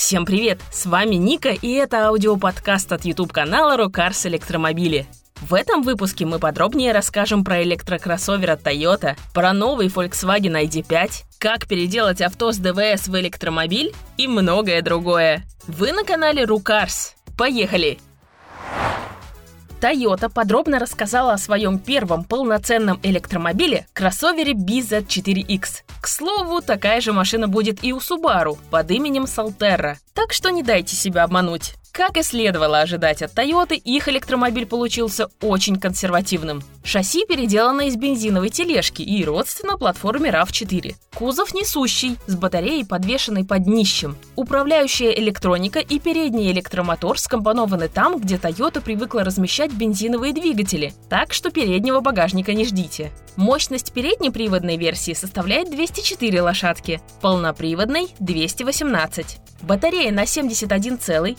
Всем привет! С вами Ника, и это аудиоподкаст от YouTube-канала Рокарс Электромобили. В этом выпуске мы подробнее расскажем про электрокроссовер от Toyota, про новый Volkswagen ID5, как переделать авто с ДВС в электромобиль и многое другое. Вы на канале Рукарс. Поехали! Toyota подробно рассказала о своем первом полноценном электромобиле – кроссовере BZ4X. К слову, такая же машина будет и у Subaru под именем Solterra, так что не дайте себя обмануть. Как и следовало ожидать от Toyota, их электромобиль получился очень консервативным. Шасси переделано из бензиновой тележки и родственно платформе RAV4. Кузов несущий, с батареей, подвешенной под днищем. Управляющая электроника и передний электромотор скомпонованы там, где Toyota привыкла размещать бензиновые двигатели, так что переднего багажника не ждите. Мощность переднеприводной версии составляет 204 лошадки, полноприводной – 218. Батарея на 71,4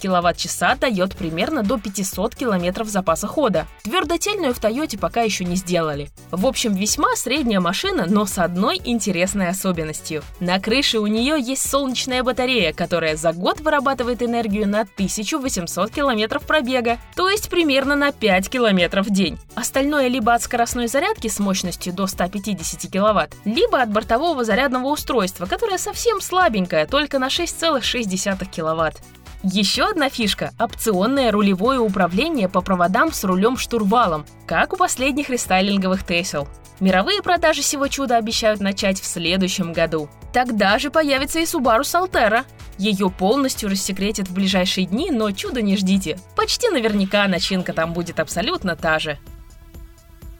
кВт-часа дает примерно до 500 км запаса хода. Твердотельную в Тойоте пока еще не сделали. В общем, весьма средняя машина, но с одной интересной особенностью. На крыше у нее есть солнечная батарея, которая за год вырабатывает энергию на 1800 км пробега, то есть примерно на 5 км в день. Остальное либо от скоростной зарядки с мощностью до 150 кВт, либо от бортового зарядного устройства, которое совсем слабенькое, только только на 6,6 киловатт. Еще одна фишка – опционное рулевое управление по проводам с рулем-штурвалом, как у последних рестайлинговых Тесел. Мировые продажи всего чуда обещают начать в следующем году. Тогда же появится и Subaru Solterra. Ее полностью рассекретят в ближайшие дни, но чуда не ждите. Почти наверняка начинка там будет абсолютно та же.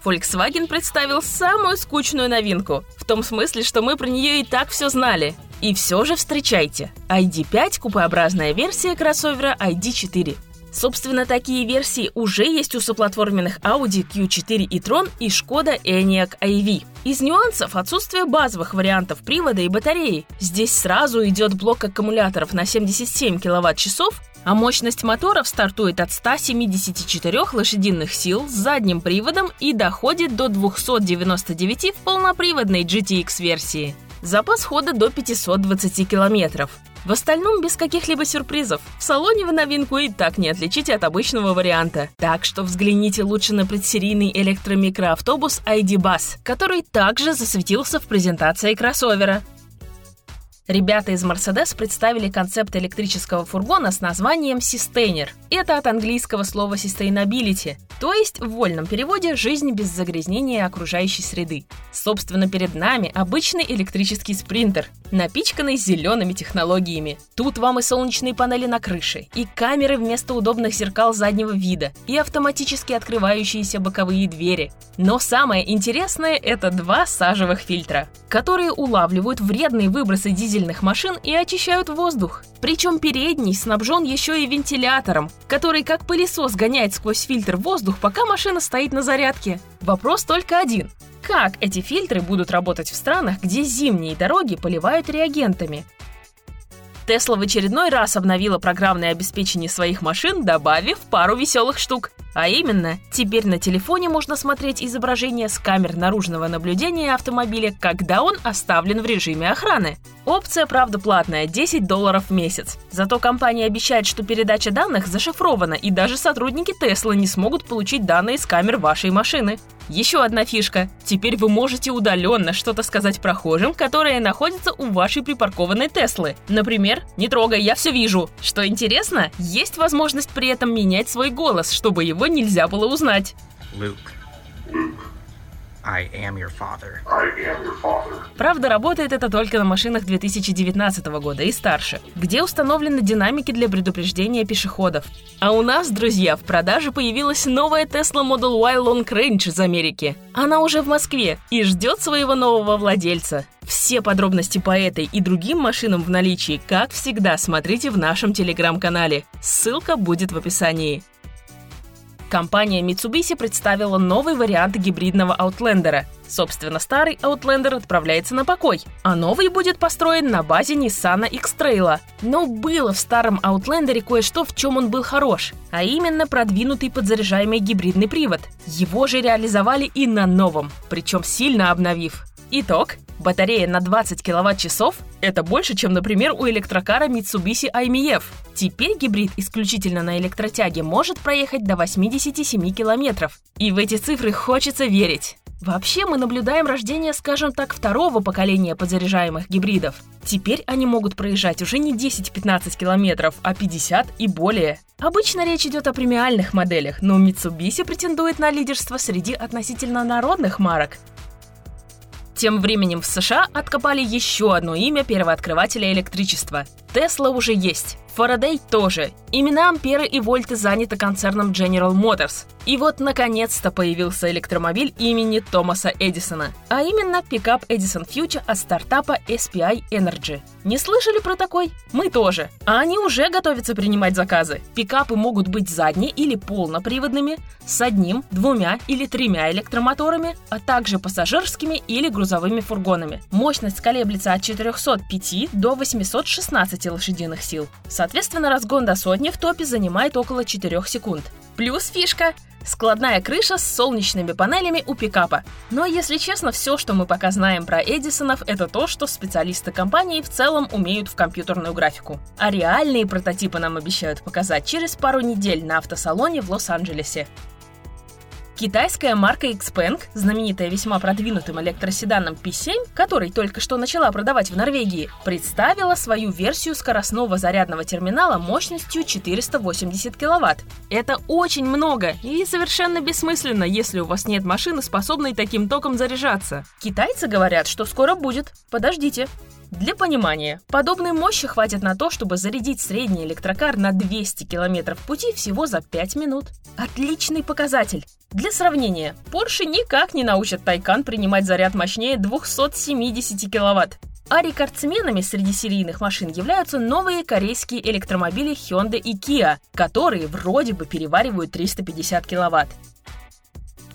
Volkswagen представил самую скучную новинку, в том смысле, что мы про нее и так все знали. И все же встречайте, ID5 – купеобразная версия кроссовера ID4. Собственно, такие версии уже есть у соплатформенных Audi Q4 и Tron и Skoda Enyaq iV. Из нюансов отсутствие базовых вариантов привода и батареи. Здесь сразу идет блок аккумуляторов на 77 кВт-часов, а мощность моторов стартует от 174 лошадиных сил с задним приводом и доходит до 299 в полноприводной GTX-версии. Запас хода до 520 километров. В остальном без каких-либо сюрпризов. В салоне вы новинку и так не отличите от обычного варианта. Так что взгляните лучше на предсерийный электромикроавтобус ID Bus, который также засветился в презентации кроссовера. Ребята из Mercedes представили концепт электрического фургона с названием Sustainer. Это от английского слова sustainability, то есть в вольном переводе «жизнь без загрязнения окружающей среды». Собственно, перед нами обычный электрический спринтер, напичканный зелеными технологиями. Тут вам и солнечные панели на крыше, и камеры вместо удобных зеркал заднего вида, и автоматически открывающиеся боковые двери. Но самое интересное – это два сажевых фильтра, которые улавливают вредные выбросы дизельных машин и очищают воздух. Причем передний снабжен еще и вентилятором, который как пылесос гоняет сквозь фильтр воздух, пока машина стоит на зарядке. Вопрос только один. Как эти фильтры будут работать в странах, где зимние дороги поливают реагентами? Тесла в очередной раз обновила программное обеспечение своих машин, добавив пару веселых штук. А именно, теперь на телефоне можно смотреть изображение с камер наружного наблюдения автомобиля, когда он оставлен в режиме охраны. Опция, правда, платная – 10 долларов в месяц. Зато компания обещает, что передача данных зашифрована, и даже сотрудники Тесла не смогут получить данные с камер вашей машины. Еще одна фишка. Теперь вы можете удаленно что-то сказать прохожим, которые находятся у вашей припаркованной Теслы. Например, «Не трогай, я все вижу». Что интересно, есть возможность при этом менять свой голос, чтобы его нельзя было узнать. Luke. Luke. I am your father. I am your father. Правда, работает это только на машинах 2019 года и старше, где установлены динамики для предупреждения пешеходов. А у нас, друзья, в продаже появилась новая Tesla Model Y Long Range из Америки. Она уже в Москве и ждет своего нового владельца. Все подробности по этой и другим машинам в наличии, как всегда, смотрите в нашем телеграм-канале. Ссылка будет в описании. Компания Mitsubishi представила новый вариант гибридного Outlander. Собственно, старый Outlander отправляется на покой, а новый будет построен на базе Nissan X-Trail. Но было в старом Outlander кое-что, в чем он был хорош, а именно продвинутый подзаряжаемый гибридный привод. Его же реализовали и на новом, причем сильно обновив. Итог Батарея на 20 киловатт-часов – это больше, чем, например, у электрокара Mitsubishi IMF. Теперь гибрид исключительно на электротяге может проехать до 87 километров. И в эти цифры хочется верить. Вообще мы наблюдаем рождение, скажем так, второго поколения подзаряжаемых гибридов. Теперь они могут проезжать уже не 10-15 километров, а 50 и более. Обычно речь идет о премиальных моделях, но Mitsubishi претендует на лидерство среди относительно народных марок. Тем временем в США откопали еще одно имя первооткрывателя электричества. Тесла уже есть. Фарадей тоже. Имена амперы и вольты заняты концерном General Motors. И вот, наконец-то, появился электромобиль имени Томаса Эдисона, а именно пикап Edison Future от стартапа SPI Energy. Не слышали про такой? Мы тоже. А они уже готовятся принимать заказы. Пикапы могут быть задне- или полноприводными, с одним, двумя или тремя электромоторами, а также пассажирскими или грузовыми фургонами. Мощность колеблется от 405 до 816 лошадиных сил. Соответственно, разгон до сотни в топе занимает около 4 секунд. Плюс фишка Складная крыша с солнечными панелями у пикапа. Но, если честно, все, что мы пока знаем про Эдисонов, это то, что специалисты компании в целом умеют в компьютерную графику. А реальные прототипы нам обещают показать через пару недель на автосалоне в Лос-Анджелесе. Китайская марка Xpeng, знаменитая весьма продвинутым электроседаном P7, который только что начала продавать в Норвегии, представила свою версию скоростного зарядного терминала мощностью 480 киловатт. Это очень много и совершенно бессмысленно, если у вас нет машины, способной таким током заряжаться. Китайцы говорят, что скоро будет. Подождите. Для понимания, подобной мощи хватит на то, чтобы зарядить средний электрокар на 200 километров пути всего за 5 минут. Отличный показатель. Для сравнения, Porsche никак не научат Taycan принимать заряд мощнее 270 киловатт. А рекордсменами среди серийных машин являются новые корейские электромобили Hyundai и Kia, которые вроде бы переваривают 350 киловатт.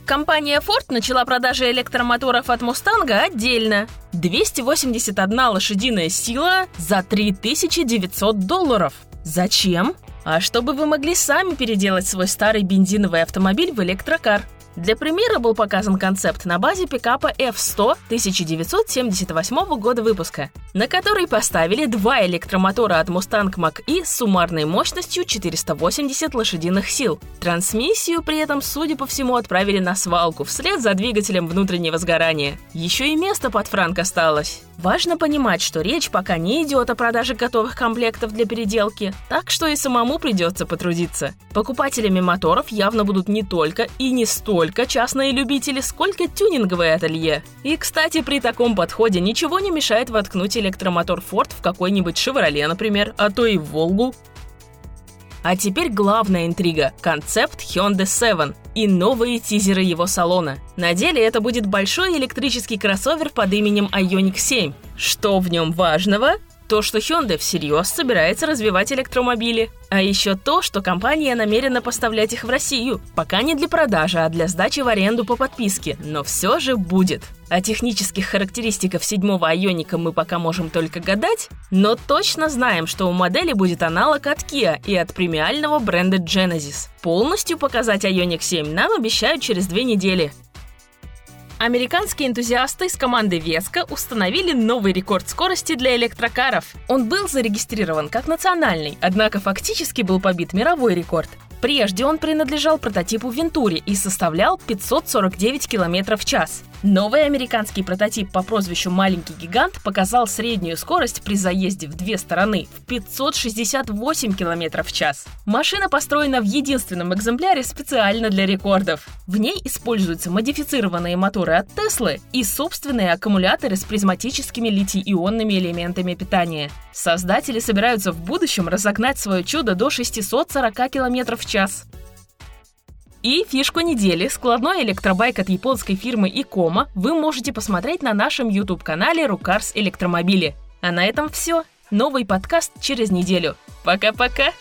Компания Ford начала продажи электромоторов от Мустанга отдельно. 281 лошадиная сила за 3900 долларов. Зачем? А чтобы вы могли сами переделать свой старый бензиновый автомобиль в электрокар. Для примера был показан концепт на базе пикапа F100 1978 года выпуска, на который поставили два электромотора от Mustang Mach-E с суммарной мощностью 480 лошадиных сил. Трансмиссию при этом, судя по всему, отправили на свалку вслед за двигателем внутреннего сгорания. Еще и место под франк осталось. Важно понимать, что речь пока не идет о продаже готовых комплектов для переделки, так что и самому придется потрудиться. Покупателями моторов явно будут не только и не столько частные любители, сколько тюнинговые ателье. И, кстати, при таком подходе ничего не мешает воткнуть электромотор Ford в какой-нибудь Chevrolet, например, а то и в Волгу. А теперь главная интрига – концепт Hyundai 7 и новые тизеры его салона. На деле это будет большой электрический кроссовер под именем Ioniq 7. Что в нем важного? То, что Hyundai всерьез собирается развивать электромобили. А еще то, что компания намерена поставлять их в Россию. Пока не для продажи, а для сдачи в аренду по подписке. Но все же будет. О технических характеристиках седьмого Айоника мы пока можем только гадать, но точно знаем, что у модели будет аналог от Kia и от премиального бренда Genesis. Полностью показать Ioniq 7 нам обещают через две недели. Американские энтузиасты из команды Веска установили новый рекорд скорости для электрокаров. Он был зарегистрирован как национальный, однако фактически был побит мировой рекорд. Прежде он принадлежал прототипу Вентури и составлял 549 км в час. Новый американский прототип по прозвищу «Маленький гигант» показал среднюю скорость при заезде в две стороны в 568 км в час. Машина построена в единственном экземпляре специально для рекордов. В ней используются модифицированные моторы от Теслы и собственные аккумуляторы с призматическими литий-ионными элементами питания. Создатели собираются в будущем разогнать свое чудо до 640 км в час. И фишку недели, складной электробайк от японской фирмы Икома вы можете посмотреть на нашем YouTube-канале Рукарс Электромобили. А на этом все. Новый подкаст через неделю. Пока-пока!